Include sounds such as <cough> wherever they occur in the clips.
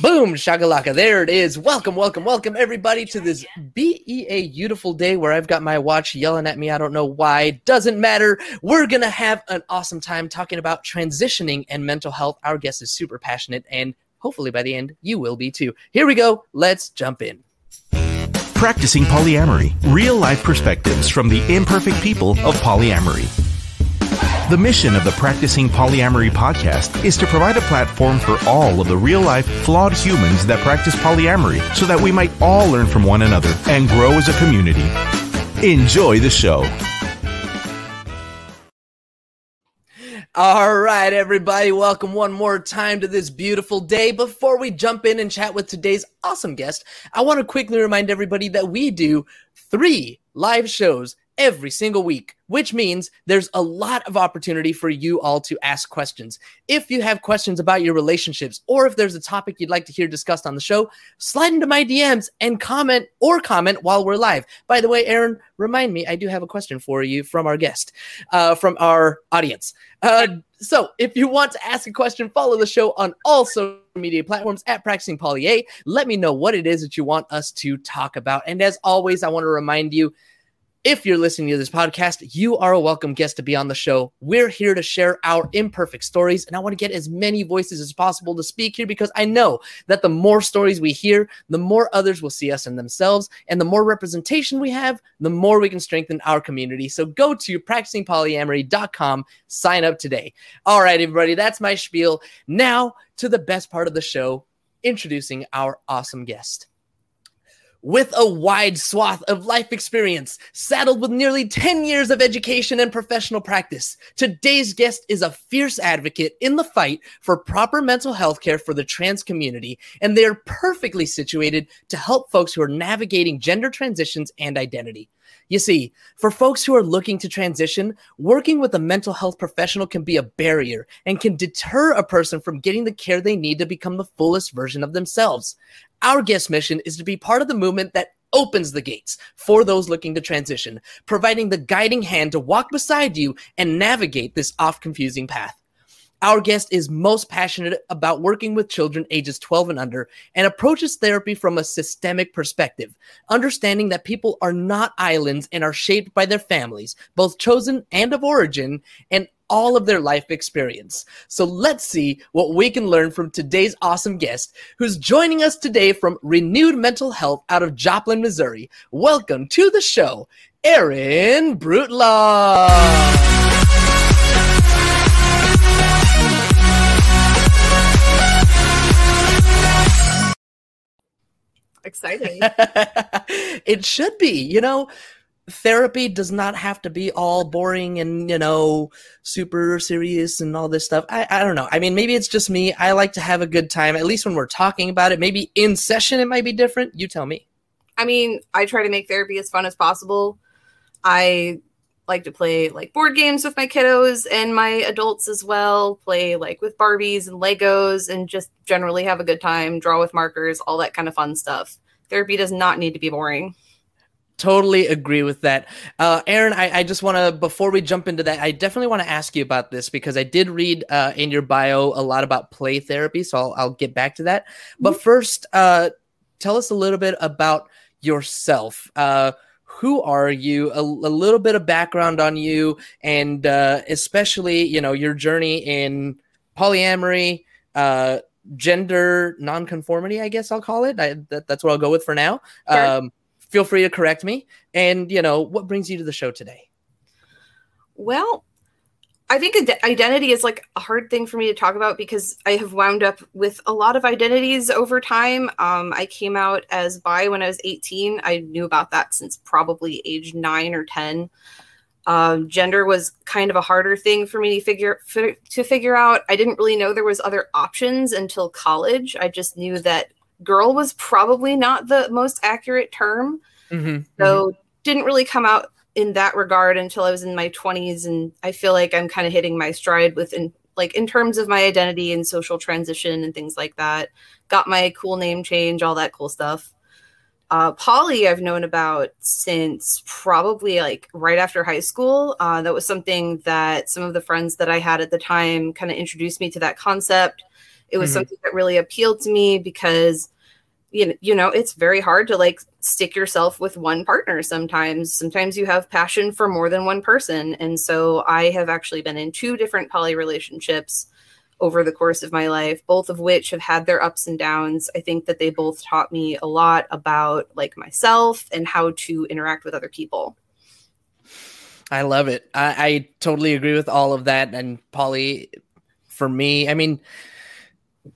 Boom, shagalaka. There it is. Welcome, welcome, welcome, everybody, to this BEA beautiful day where I've got my watch yelling at me. I don't know why. Doesn't matter. We're going to have an awesome time talking about transitioning and mental health. Our guest is super passionate, and hopefully by the end, you will be too. Here we go. Let's jump in. Practicing Polyamory Real life perspectives from the imperfect people of polyamory. The mission of the Practicing Polyamory podcast is to provide a platform for all of the real life, flawed humans that practice polyamory so that we might all learn from one another and grow as a community. Enjoy the show. All right, everybody, welcome one more time to this beautiful day. Before we jump in and chat with today's awesome guest, I want to quickly remind everybody that we do three live shows every single week, which means there's a lot of opportunity for you all to ask questions. If you have questions about your relationships or if there's a topic you'd like to hear discussed on the show, slide into my DMs and comment or comment while we're live. By the way, Aaron, remind me, I do have a question for you from our guest, uh, from our audience. Uh, so if you want to ask a question, follow the show on all social media platforms at Practicing Poly A. Let me know what it is that you want us to talk about. And as always, I want to remind you if you're listening to this podcast, you are a welcome guest to be on the show. We're here to share our imperfect stories, and I want to get as many voices as possible to speak here because I know that the more stories we hear, the more others will see us in themselves, and the more representation we have, the more we can strengthen our community. So go to practicingpolyamory.com, sign up today. All right, everybody, that's my spiel. Now to the best part of the show, introducing our awesome guest with a wide swath of life experience, saddled with nearly 10 years of education and professional practice. Today's guest is a fierce advocate in the fight for proper mental health care for the trans community, and they are perfectly situated to help folks who are navigating gender transitions and identity. You see, for folks who are looking to transition, working with a mental health professional can be a barrier and can deter a person from getting the care they need to become the fullest version of themselves. Our guest mission is to be part of the movement that opens the gates for those looking to transition, providing the guiding hand to walk beside you and navigate this oft confusing path. Our guest is most passionate about working with children ages 12 and under and approaches therapy from a systemic perspective, understanding that people are not islands and are shaped by their families, both chosen and of origin, and all of their life experience. So let's see what we can learn from today's awesome guest who's joining us today from Renewed Mental Health out of Joplin, Missouri. Welcome to the show, Erin Brutlaw. exciting. <laughs> it should be. You know, therapy does not have to be all boring and, you know, super serious and all this stuff. I, I don't know. I mean, maybe it's just me. I like to have a good time, at least when we're talking about it. Maybe in session it might be different. You tell me. I mean, I try to make therapy as fun as possible. I like to play like board games with my kiddos and my adults as well, play like with Barbies and Legos and just generally have a good time, draw with markers, all that kind of fun stuff. Therapy does not need to be boring. Totally agree with that. Uh, Aaron, I, I just want to, before we jump into that, I definitely want to ask you about this because I did read uh, in your bio a lot about play therapy. So I'll, I'll get back to that. But mm-hmm. first, uh, tell us a little bit about yourself. Uh, who are you a, a, little bit of background on you and uh, especially you know your journey in polyamory uh, gender nonconformity i guess i'll call it I, that, that's what i'll go with for now sure. um, feel free to correct me and you know what brings you to the show today well I think identity is like a hard thing for me to talk about because I have wound up with a lot of identities over time. Um, I came out as bi when I was 18. I knew about that since probably age nine or 10. Um, gender was kind of a harder thing for me to figure to figure out. I didn't really know there was other options until college. I just knew that girl was probably not the most accurate term. Mm-hmm, so mm-hmm. didn't really come out in that regard until I was in my 20s and I feel like I'm kind of hitting my stride within like in terms of my identity and social transition and things like that. Got my cool name change, all that cool stuff. Uh, Poly, I've known about since probably like right after high school. Uh, that was something that some of the friends that I had at the time kind of introduced me to that concept. It was Mhm. something that really appealed to me because you know, you know, it's very hard to like stick yourself with one partner sometimes. Sometimes you have passion for more than one person. And so I have actually been in two different poly relationships over the course of my life, both of which have had their ups and downs. I think that they both taught me a lot about like myself and how to interact with other people. I love it. I, I totally agree with all of that. And poly, for me, I mean,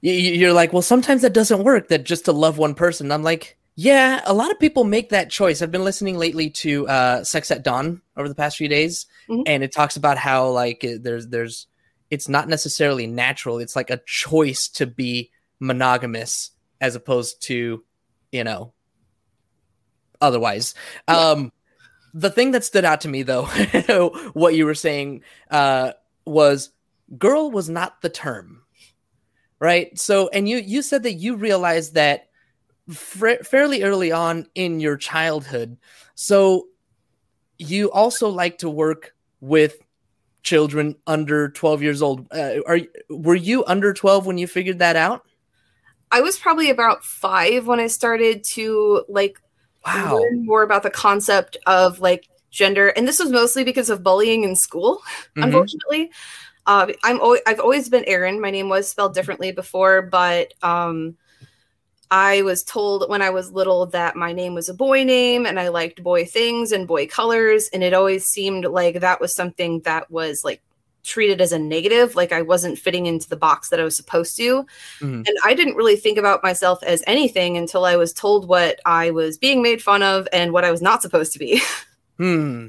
you're like, well, sometimes that doesn't work. That just to love one person. I'm like, yeah, a lot of people make that choice. I've been listening lately to uh, Sex at Dawn over the past few days, Mhm. and it talks about how like there's there's it's not necessarily natural. It's like a choice to be monogamous as opposed to, you know, otherwise. Um, the thing that stood out to me though, <laughs> what you were saying uh, was girl was not the term, right? So, and you you said that you realized that fa- fairly early on in your childhood. So, you also like to work with children under 12 years old. Uh, are were you under 12 when you figured that out? I was probably about five when I started to like Wow. learn more about the concept of like gender, and this was mostly because of bullying in school. Mhm. Unfortunately, uh, I'm always, I've always been Aaron. My name was spelled differently before, but um, I was told when I was little that my name was a boy name, and I liked boy things and boy colors, and it always seemed like that was something that was like treated as a negative like i wasn't fitting into the box that i was supposed to Mhm. and i didn't really think about myself as anything until i was told what i was being made fun of and what i was not supposed to be <laughs> Hmm.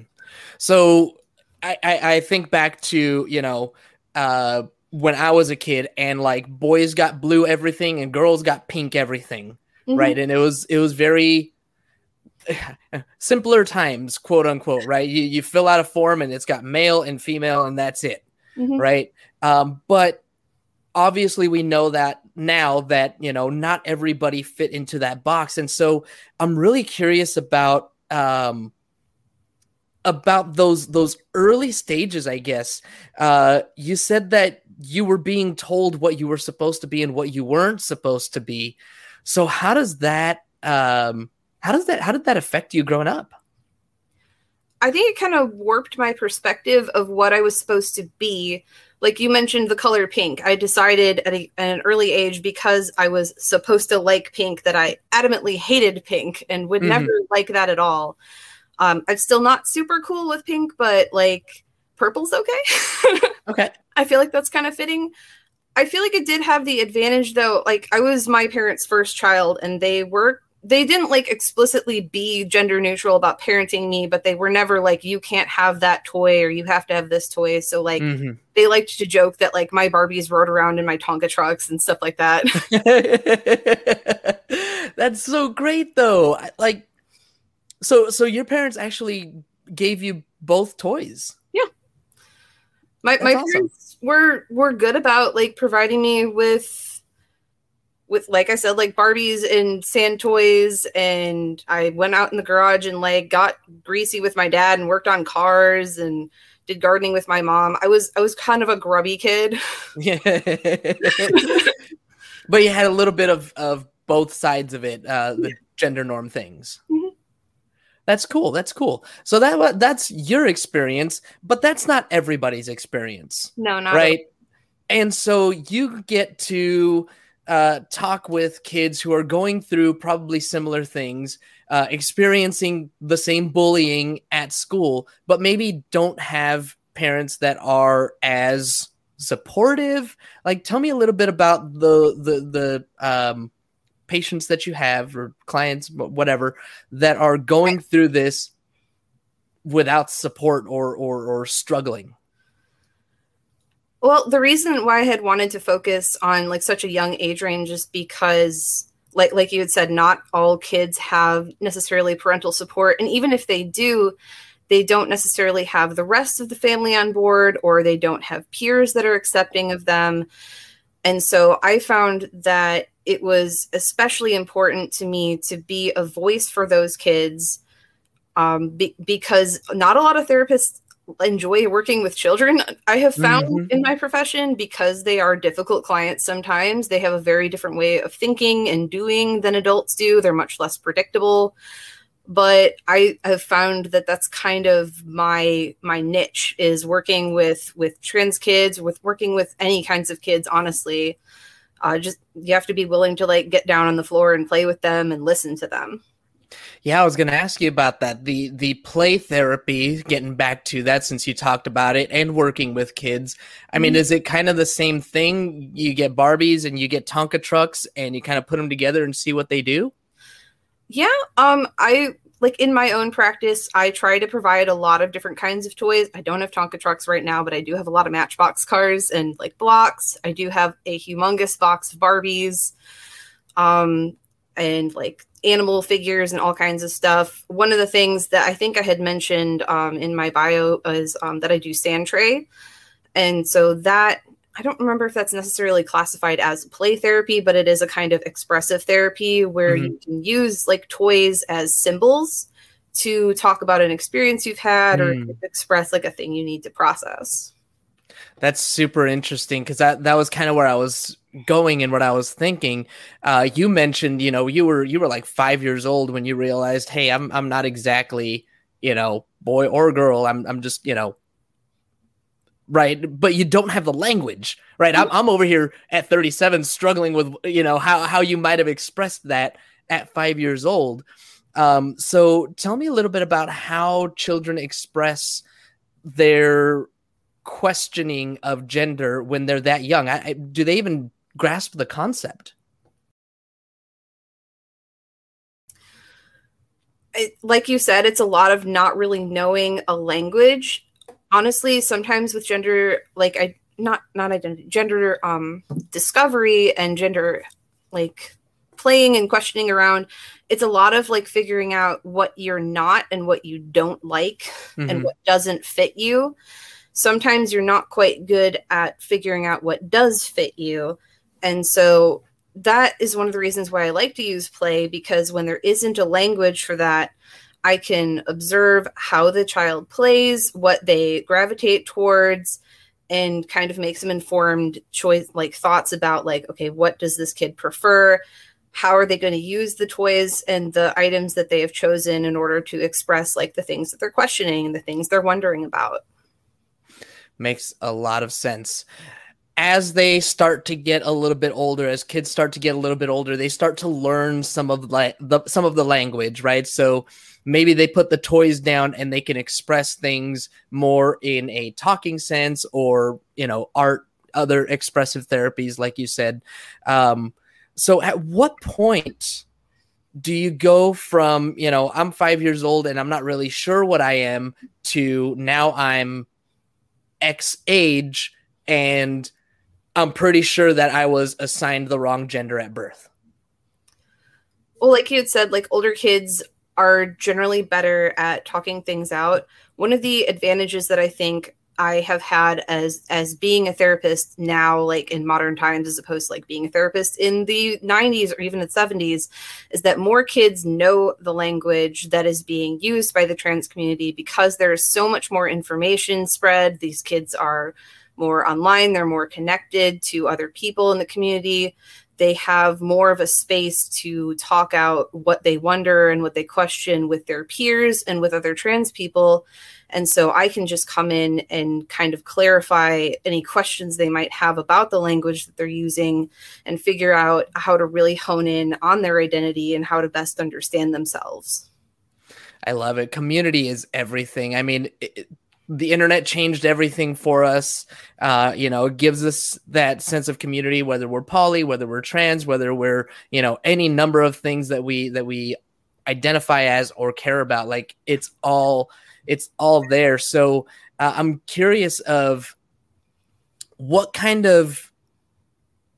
So I, I I think back to you know uh when I was a kid and like boys got blue everything and girls got pink everything, right? And it was it was very <laughs> simpler times, quote unquote, right? You you fill out a form and it's got male and female and that's it, Mhm. right? Um, but obviously we know that now that you know not everybody fit into that box, and so I'm really curious about um about those those early stages i guess uh you said that you were being told what you were supposed to be and what you weren't supposed to be so how does that um how does that how did that affect you growing up I think it kind of warped my perspective of what I was supposed to be. Like you mentioned the color pink. I decided at, a, at an early age because I was supposed to like pink that I adamantly hated pink and would Mhm. never like that at all. Um, I'm still not super cool with pink, but like purple's okay. <laughs> okay I feel like that's kind of fitting. I feel like it did have the advantage though. Like I was my parents' first child and they were they didn't like explicitly be gender neutral about parenting me, but they were never like you can't have that toy or you have to have this toy. So like Mhm. they liked to joke that like my Barbies rode around in my Tonka trucks and stuff like that. <laughs> that's so great though like so so your parents actually gave you both toys Yeah. my That's my awesome. parents were were good about like providing me with with like I said like Barbies and sand toys and I went out in the garage and like got greasy with my dad and worked on cars and did gardening with my mom. I was I was kind of a grubby kid. yeah <laughs> <laughs> but you had a little bit of of both sides of it uh the gender norm things Mhm. That's cool that's cool. So that that's your experience but that's not everybody's experience No, not right? And so you get to uh, talk with kids who are going through probably similar things uh, experiencing the same bullying at school but maybe don't have parents that are as supportive. Like tell me a little bit about the the the um patients that you have or clients whatever that are going through this without support or or or struggling? Well, the reason why I had wanted to focus on like such a young age range is because like like you had said not all kids have necessarily parental support. And even if they do they don't necessarily have the rest of the family on board or they don't have peers that are accepting of them. And so I found that it was especially important to me to be a voice for those kids um, be- because not a lot of therapists enjoy working with children. I have found mm-hmm. in my profession because they are difficult clients sometimes, they have a very different way of thinking and doing than adults do. They're much less predictable. But I have found that that's kind of my my niche is working with with trans kids, with working with any kinds of kids honestly. Uh, just you have to be willing to like get down on the floor and play with them and listen to them. Yeah, I was going to ask you about that. The the play therapy, getting back to that since you talked about it and working with kids. I mean, mm-hmm. is it kind of the same thing? You get Barbies and you get Tonka trucks and you kind of put them together and see what they do? Yeah, um I like in my own practice, I try to provide a lot of different kinds of toys. I don't have Tonka trucks right now, but I do have a lot of Matchbox cars and like blocks. I do have a humongous box of Barbies. Um and like animal figures and all kinds of stuff. One of the things that I think I had mentioned um, in my bio is um, that I do sand tray. And so that, I don't remember if that's necessarily classified as play therapy, but it is a kind of expressive therapy where mm-hmm. you can use like toys as symbols to talk about an experience you've had mm. or express like a thing you need to process. That's super interesting because that, that was kind of where I was going and what I was thinking. Uh, you mentioned, you know, you were you were like five years old when you realized, hey, I'm I'm not exactly, you know, boy or girl. I'm I'm just, you know, right. But you don't have the language, right? I'm I'm over here at 37 struggling with, you know, how how you might have expressed that at five years old. Um, so tell me a little bit about how children express their questioning of gender when they're that young. I, I, do they even grasp the concept. It, like you said, it's a lot of not really knowing a language. Honestly, sometimes with gender, like I not not identity, gender um discovery and gender like playing and questioning around, it's a lot of like figuring out what you're not and what you don't like mm-hmm. and what doesn't fit you. Sometimes you're not quite good at figuring out what does fit you and so that is one of the reasons why I like to use play because when there isn't a language for that, I can observe how the child plays, what they gravitate towards, and kind of make some informed choice, like thoughts about, like, okay, what does this kid prefer? How are they going to use the toys and the items that they have chosen in order to express, like, the things that they're questioning and the things they're wondering about? Makes a lot of sense as they start to get a little bit older, as kids start to get a little bit older, they start to learn some of like the some of the language, right? So maybe they put the toys down and they can express things more in a talking sense or you know art other expressive therapies like you said um, so at what point do you go from you know i'm five years old and i'm not really sure what i am to now i'm x age and I'm pretty sure that I was assigned the wrong gender at birth. Well, like you had said, like older kids are generally better at talking things out. One of the advantages that I think I have had as as being a therapist now, like in modern times, as opposed to like being a therapist in the 90s or even the 70s, is that more kids know the language that is being used by the trans community because there is so much more information spread. These kids are more online, they're more connected to other people in the community. They have more of a space to talk out what they wonder and what they question with their peers and with other trans people. And so I can just come in and kind of clarify any questions they might have about the language that they're using and figure out how to really hone in on their identity and how to best understand themselves. I love it. Community is everything. I mean, it, the internet changed everything for us. Uh, you know, it gives us that sense of community, whether we're poly, whether we're trans, whether we're, you know, any number of things that we that we identify as or care about. Like it's all it's all there. So uh, I'm curious of what kind of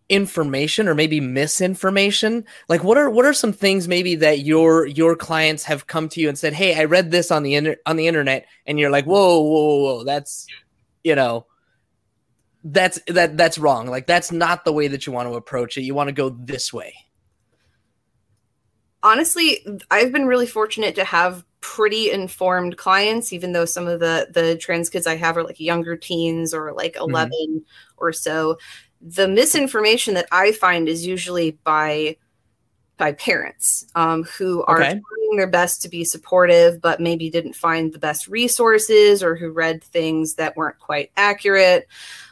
information or maybe misinformation? Like what are what are some things maybe that your your clients have come to you and said hey i read this on the inter- on the internet and you're like whoa whoa whoa, whoa that's you know that's that that's wrong. Like that's not the way that you want to approach it. You want to go this way. Honestly i've been really fortunate to have pretty informed clients even though some of the the trans kids i have are like younger teens or like 11 mm-hmm. or so the misinformation that i find is usually by by parents um, who are okay. trying their best to be supportive but maybe didn't find the best resources or who read things that weren't quite accurate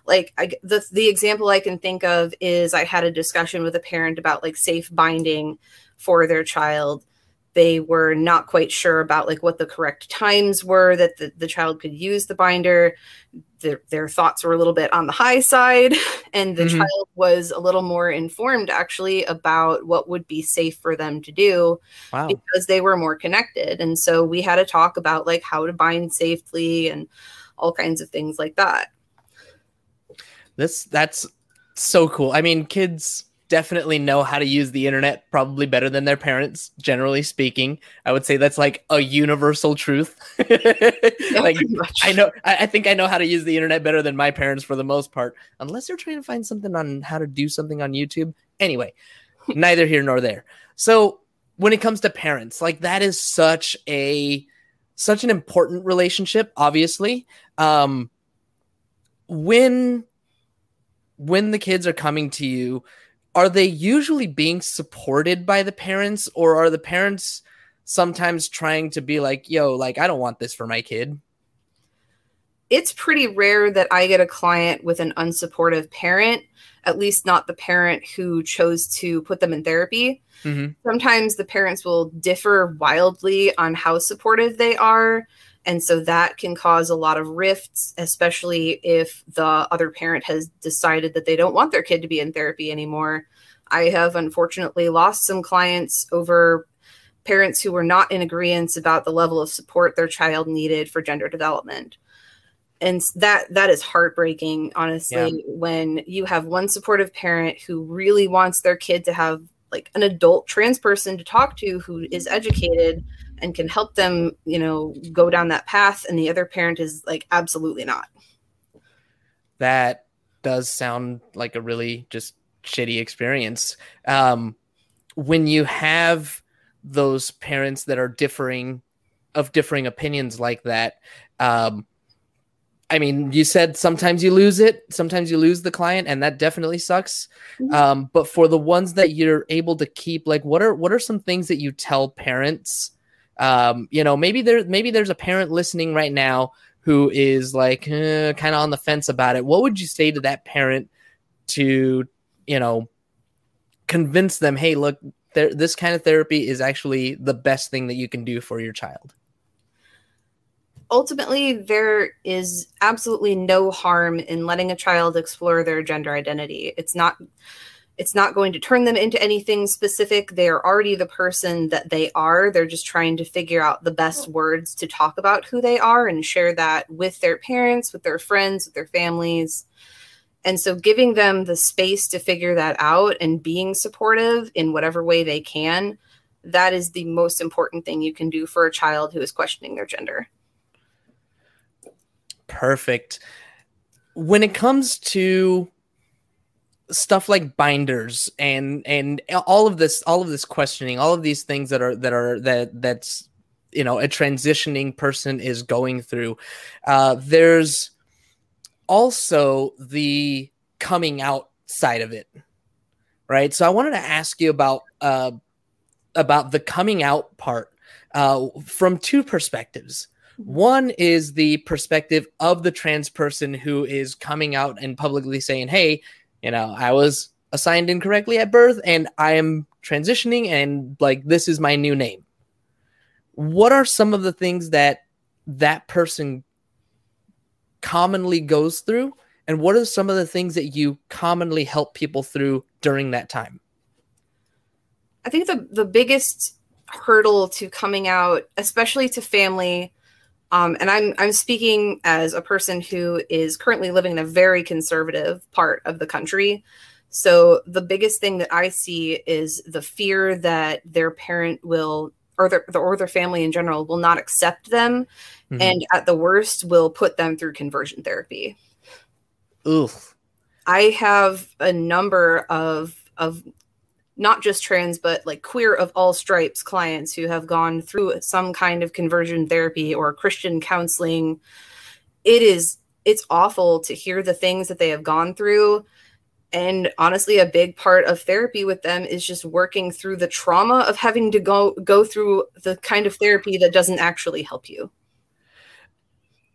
like I, the the example I can think of is I had a discussion with a parent about like safe binding for their child. They were not quite sure about like what the correct times were that the, the child could use the binder. Their, their thoughts were a little bit on the high side, <laughs> and the mm-hmm. child was a little more informed actually about what would be safe for them to do wow. because they were more connected. And so we had a talk about like how to bind safely and all kinds of things like that. This that's so cool. I mean, kids definitely know how to use the internet probably better than their parents generally speaking. I would say that's like a universal truth. <laughs> Like i know I, think i know how to use the internet better than my parents for the most part unless they're trying to find something on how to do something on youtube. Anyway <laughs> neither here nor there. So when it comes to parents like that is such a such an important relationship obviously. Um when when the kids are coming to you, are they usually being supported by the parents or are the parents sometimes trying to be like, yo, like, I don't want this for my kid? It's pretty rare that I get a client with an unsupportive parent, at least not the parent who chose to put them in therapy. Mm-hmm. Sometimes the parents will differ wildly on how supportive they are. And so that can cause a lot of rifts, especially if the other parent has decided that they don't want their kid to be in therapy anymore. I have unfortunately lost some clients over parents who were not in agreement about the level of support their child needed for gender development. And that that is heartbreaking, honestly, yeah. when you have one supportive parent who really wants their kid to have like an adult trans person to talk to who is mm-hmm. educated and can help them, you know, go down that path. And the other parent is like, absolutely not. That does sound like a really just shitty experience. Um, when you have those parents that are differing of differing opinions like that, um, I mean, you said sometimes you lose it, sometimes you lose the client, and that definitely sucks. Mm-hmm. Um, but for the ones that you're able to keep, like, what are what are some things that you tell parents um, you know, maybe there maybe there's a parent listening right now who is like eh, kind of on the fence about it. What would you say to that parent to, you know, convince them, hey, look, this kind of therapy is actually the best thing that you can do for your child? ultimately there is absolutely no harm in letting a child explore their gender identity it's not it's not going to turn them into anything specific. They are already the person that they are. They're just trying to figure out the best words to talk about who they are and share that with their parents, with their friends, with their families. And so giving them the space to figure that out and being supportive in whatever way they can, that is the most important thing you can do for a child who is questioning their gender. Perfect. When it comes to stuff like binders and and all of this all of this questioning all of these things that are that are that that's you know a transitioning person is going through uh there's also the coming out side of it right? So i wanted to ask you about uh about the coming out part uh from two perspectives. One is the perspective of the trans person who is coming out and publicly saying, Hey, you know, I was assigned incorrectly at birth and I am transitioning and like this is my new name. What are some of the things that that person commonly goes through and what are some of the things that you commonly help people through during that time? I think the the biggest hurdle to coming out, especially to family, um, and I'm I'm speaking as a person who is currently living in a very conservative part of the country. So the biggest thing that I see is the fear that their parent will or their or their family in general will not accept them mm-hmm. and at the worst will put them through conversion therapy. Oof. I have a number of of not just trans, but like queer of all stripes clients who have gone through some kind of conversion therapy or Christian counseling. It is, it's awful to hear the things that they have gone through. And honestly, a big part of therapy with them is just working through the trauma of having to go go through the kind of therapy that doesn't actually help you.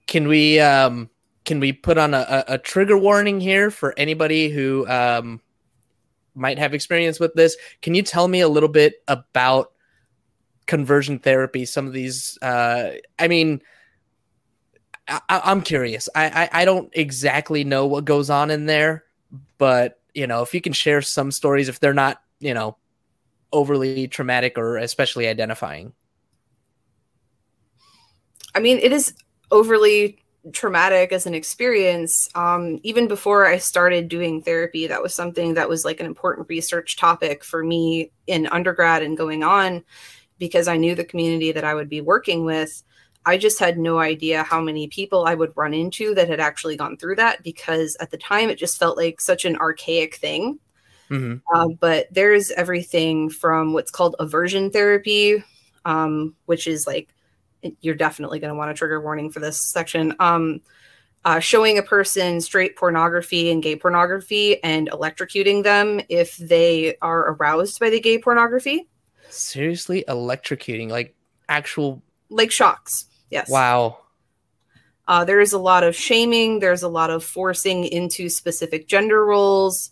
Can we um can we put on a, a, trigger warning here for anybody who um might have experience with this. Can you tell me a little bit about conversion therapy? Some of these, uh, I mean, I, am curious. I, I, I don't exactly know what goes on in there, but you know, if you can share some stories, if they're not, you know, overly traumatic or especially identifying. I mean, it is overly traumatic as an experience um, even before i started doing therapy that was something that was like an important research topic for me in undergrad and going on because i knew the community that i would be working with i just had no idea how many people i would run into that had actually gone through that because at the time it just felt like such an archaic thing mm-hmm. uh, but there's everything from what's called aversion therapy um, which is like you're definitely going to want a trigger warning for this section. Um, uh, showing a person straight pornography and gay pornography and electrocuting them if they are aroused by the gay pornography. Seriously, electrocuting like actual like shocks. Yes. Wow. Uh, there is a lot of shaming. There's a lot of forcing into specific gender roles.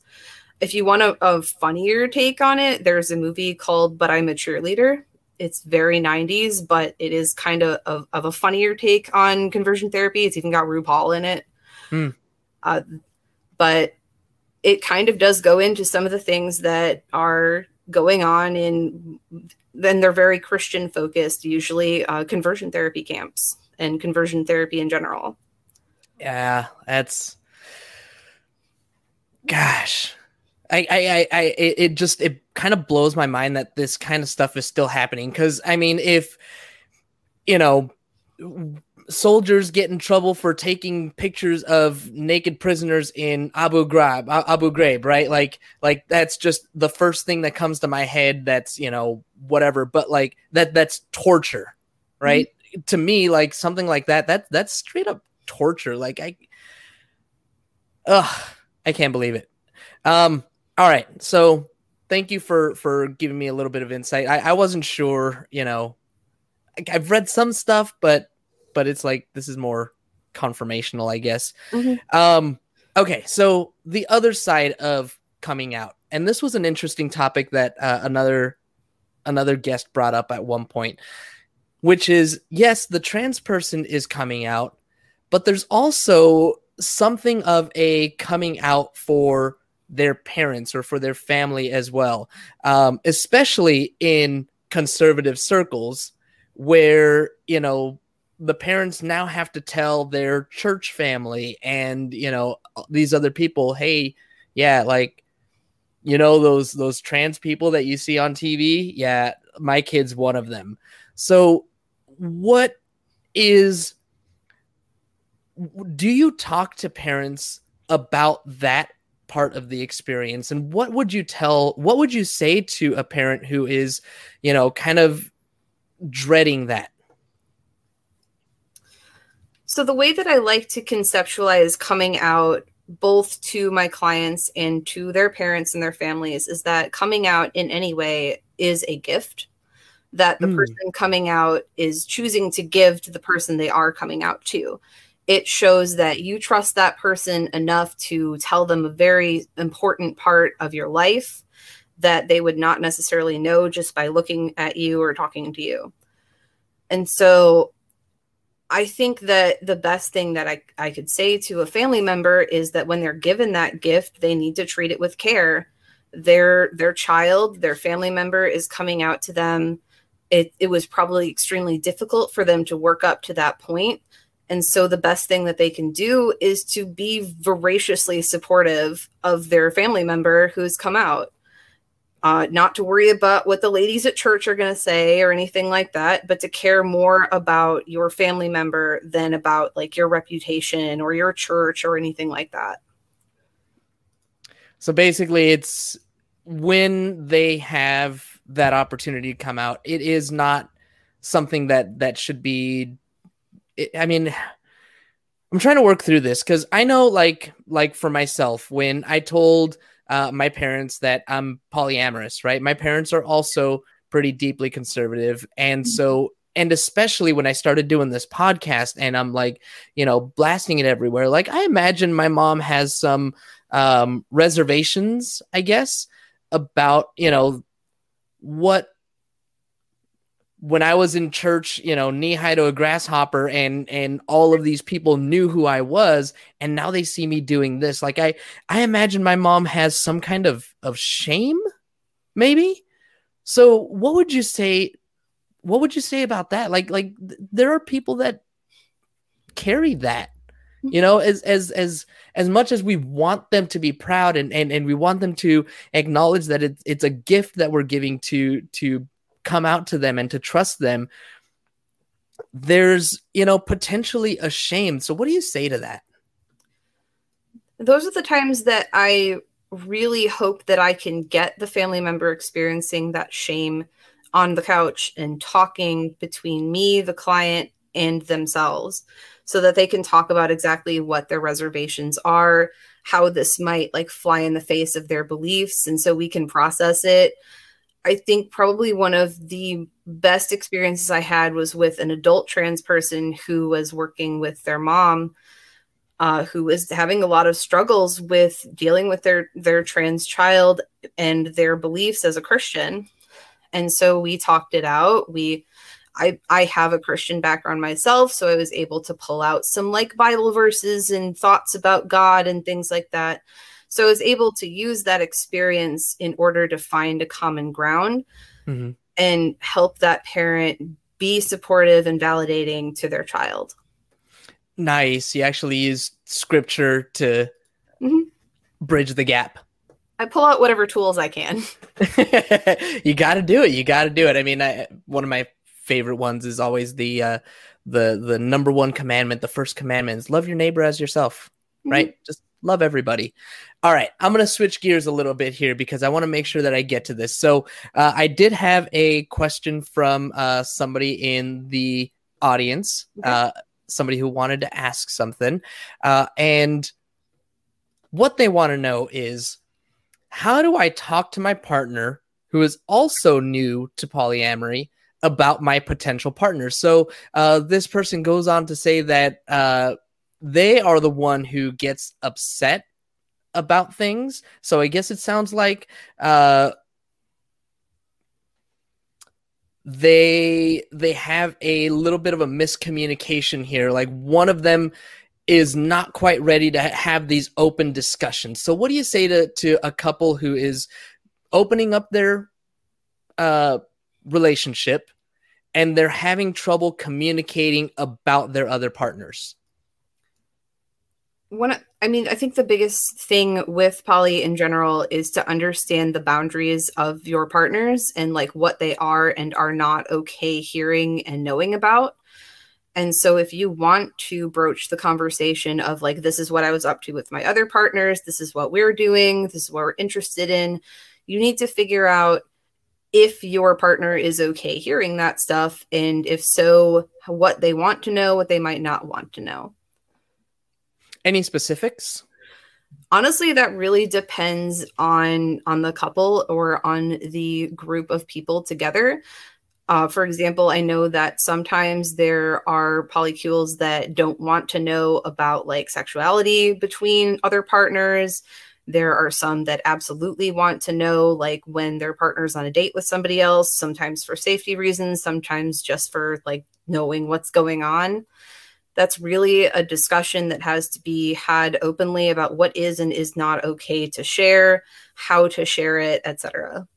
If you want a, a funnier take on it, there's a movie called "But I'm a Cheerleader," it's very 90s, but it is kind of, of, of a funnier take on conversion therapy. It's even got RuPaul in it. Mm. Uh, but it kind of does go into some of the things that are going on in then they're very christian focused usually uh, conversion therapy camps and conversion therapy in general yeah that's gosh I, I, I, it just it kind of blows my mind that this kind of stuff is still happening. Because I mean, if you know, soldiers get in trouble for taking pictures of naked prisoners in Abu Ghraib, Abu Ghraib, right? Like, like that's just the first thing that comes to my head. That's you know whatever, but like that that's torture, right? Mm-hmm. To me, like something like that, that that's straight up torture. Like I, ugh, I can't believe it. Um, all right. So thank you for for giving me a little bit of insight. I, I wasn't sure, you know. I've read some stuff, but but it's like this is more confirmational, I guess. Mm-hmm. Um, okay, so the other side of coming out, and this was an interesting topic that uh, another another guest brought up at one point, which is yes, the trans person is coming out, but there's also something of a coming out for their parents or for their family as well, um, especially in conservative circles where, you know, the parents now have to tell their church family and, you know, these other people, hey, yeah, like, you know, those those trans people that you see on TV, yeah, my kid's one of them. So what is do you talk to parents about that part of the experience and what would you tell what would you say to a parent who is you know kind of dreading that so the way that i like to conceptualize coming out both to my clients and to their parents and their families is that coming out in any way is a gift that the mm. person coming out is choosing to give to the person they are coming out to it shows that you trust that person enough to tell them a very important part of your life that they would not necessarily know just by looking at you or talking to you. And so I think that the best thing that I, I could say to a family member is that when they're given that gift, they need to treat it with care. Their their child, their family member is coming out to them. It, it was probably extremely difficult for them to work up to that point and so the best thing that they can do is to be voraciously supportive of their family member who's come out. Uh, not to worry about what the ladies at church are going to say or anything like that, but to care more about your family member than about like your reputation or your church or anything like that. So basically, it's when they have that opportunity to come out, it is not something that that should be. I mean, I'm trying to work through this because I know, like, like for myself, when I told uh, my parents that I'm polyamorous, right? My parents are also pretty deeply conservative, and mm-hmm. so and especially when I started doing this podcast and I'm like, you know, blasting it everywhere. Like I imagine my mom has some um, reservations, I guess, about you know what when I was in church, you know, knee high to a grasshopper, and and all of these people knew who I was, and now they see me doing this. Like I, I imagine my mom has some kind of of shame, maybe. So, what would you say? What would you say about that? Like, like th- there are people that carry that, mm-hmm. you know, as as as as much as we want them to be proud and and and we want them to acknowledge that it's it's a gift that we're giving to to come out to them and to trust them there's you know potentially a shame. So what do you say to that? Those are the times that i really hope that i can get the family member experiencing that shame on the couch and talking between me the client and themselves so that they can talk about exactly what their reservations are how this might like fly in the face of their beliefs. And so we can process it I think probably one of the best experiences I had was with an adult trans person who was working with their mom, uh, who was having a lot of struggles with dealing with their their trans child and their beliefs as a Christian. And so we talked it out. We I I have a Christian background myself, so I was able to pull out some like Bible verses and thoughts about God and things like that. So I was able to use that experience in order to find a common ground mm-hmm. and help that parent be supportive and validating to their child. Nice. You actually use scripture to mm-hmm. bridge the gap. <laughs> I pull out whatever tools I can. <laughs> you got to do it. You got to do it. I mean, I, one of my favorite ones is always the uh, the the number one commandment. The first commandment is love your neighbor as yourself. Mm-hmm. Right? Just love everybody. All right, I'm going to switch gears a little bit here because I want to make sure that I get to this. So, uh, I did have a question from uh, somebody in the audience, okay. uh, somebody who wanted to ask something. Uh, and what they want to know is how do I talk to my partner who is also new to polyamory about my potential partner? So, uh, this person goes on to say that uh, they are the one who gets upset about things. So I guess it sounds like uh, they they have a little bit of a miscommunication here. Like one of them is not quite ready to have these open discussions. So what do you say to to a couple who is opening up their uh, relationship and they're having trouble communicating about their other partners? One i mean i think the biggest thing with poly in general is to understand the boundaries of your partners and like what they are and are not okay hearing and knowing about. And so if you want to broach the conversation of like this is what i was up to with my other partners this is what we're doing this is what we're interested in you need to figure out if your partner is okay hearing that stuff and if so what they want to know what they might not want to know any specifics? Honestly, that really depends on on the couple or on the group of people together. Uh, for example, I know that sometimes there are polycules that don't want to know about like sexuality between other partners. There are some that absolutely want to know, like when their partner's on a date with somebody else, sometimes for safety reasons, sometimes just for like knowing what's going on that's really a discussion that has to be had openly about what is and is not okay to share, how to share it, etc.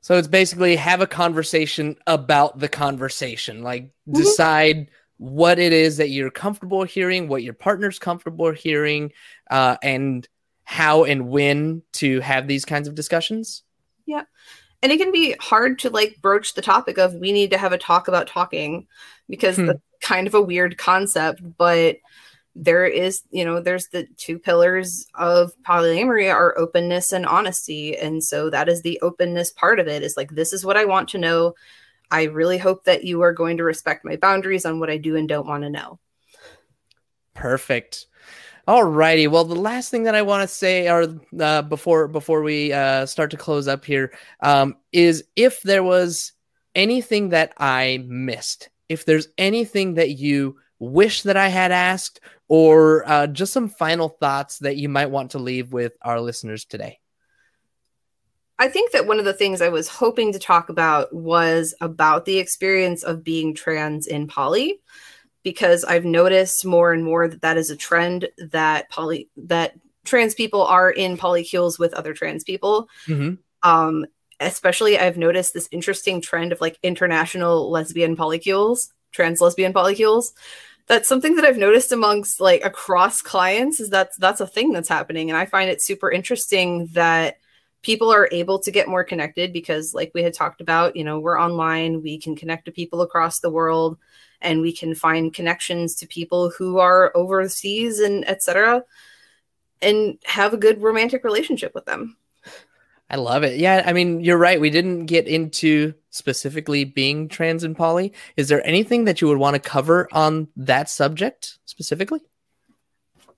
So it's basically have a conversation about the conversation, like mm-hmm. decide what it is that you're comfortable hearing, what your partner's comfortable hearing, uh, and how and when to have these kinds of discussions. Yeah. And it can be hard to like broach the topic of we need to have a talk about talking because hmm. the kind of a weird concept, but there is, you know, there's the two pillars of polyamory are openness and honesty. And so that is the openness part of it is like, this is what I want to know. I really hope that you are going to respect my boundaries on what I do and don't want to know. Perfect. All righty. Well, the last thing that I want to say, or uh, before before we uh, start to close up here, um, is if there was anything that I missed, if there's anything that you wish that I had asked, or uh, just some final thoughts that you might want to leave with our listeners today. I think that one of the things I was hoping to talk about was about the experience of being trans in poly because I've noticed more and more that that is a trend that poly that trans people are in polycules with other trans people. Mm-hmm. Um, especially, I've noticed this interesting trend of like international lesbian polycules, trans lesbian polycules. That's something that I've noticed amongst like across clients is that that's a thing that's happening, and I find it super interesting that people are able to get more connected because like we had talked about you know we're online we can connect to people across the world and we can find connections to people who are overseas and etc and have a good romantic relationship with them i love it. Yeah i mean you're right. We didn't get into specifically being trans and poly. Is there anything that you would want to cover on that subject specifically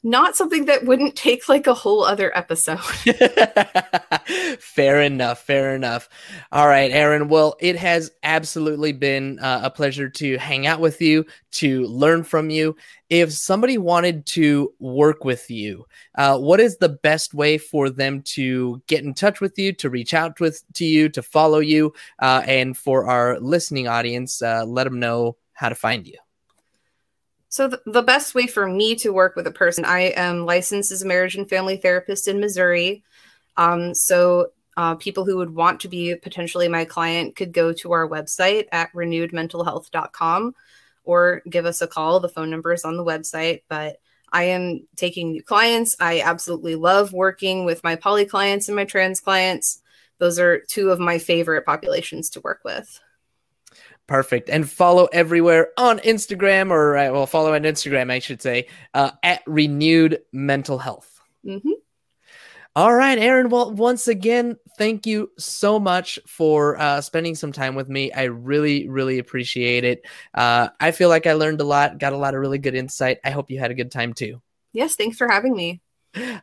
not something that wouldn't take like a whole other episode. <laughs> fair enough. Fair enough. All right, Aaron. Well, it has absolutely been uh, a pleasure to hang out with you, to learn from you. If somebody wanted to work with you, uh, what is the best way for them to get in touch with you, to reach out with to you, to follow you, uh, and for our listening audience, uh, let them know how to find you? So the, the best way for me to work with a person, I am licensed as a marriage and family therapist in Missouri. Um, so uh, people who would want to be potentially my client could go to our website at renewedmentalhealth.com or give us a call. The phone number is on the website, but I am taking new clients. I absolutely love working with my poly clients and my trans clients. Those are two of my favorite populations to work with. Perfect. And follow everywhere on Instagram, or uh, well, follow on Instagram, I should say, uh, at Renewed Mental Health. Mm-hmm. All right, Aaron. Well, once again, thank you so much for uh, spending some time with me. I really, really appreciate it. Uh, I feel like I learned a lot, got a lot of really good insight. I hope you had a good time too. Yes, thanks for having me.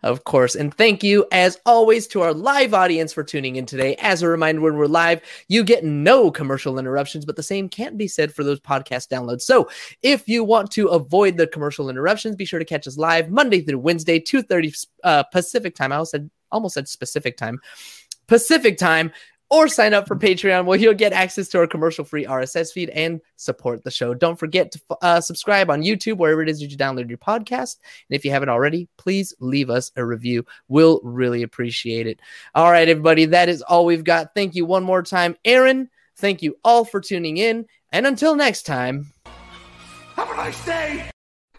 Of course. And thank you, as always, to our live audience for tuning in today. As a reminder, when we're live, you get no commercial interruptions, but the same can't be said for those podcast downloads. So if you want to avoid the commercial interruptions, be sure to catch us live Monday through Wednesday, 2.30 uh, Pacific time. I almost said, almost said specific time. Pacific time or sign up for Patreon where you'll get access to our commercial free RSS feed and support the show. Don't forget to uh, subscribe on YouTube, wherever it is that you download your podcast. And if you haven't already, please leave us a review. We'll really appreciate it. All right, everybody, that is all we've got. Thank you one more time, Aaron. Thank you all for tuning in. And until next time, have a nice day.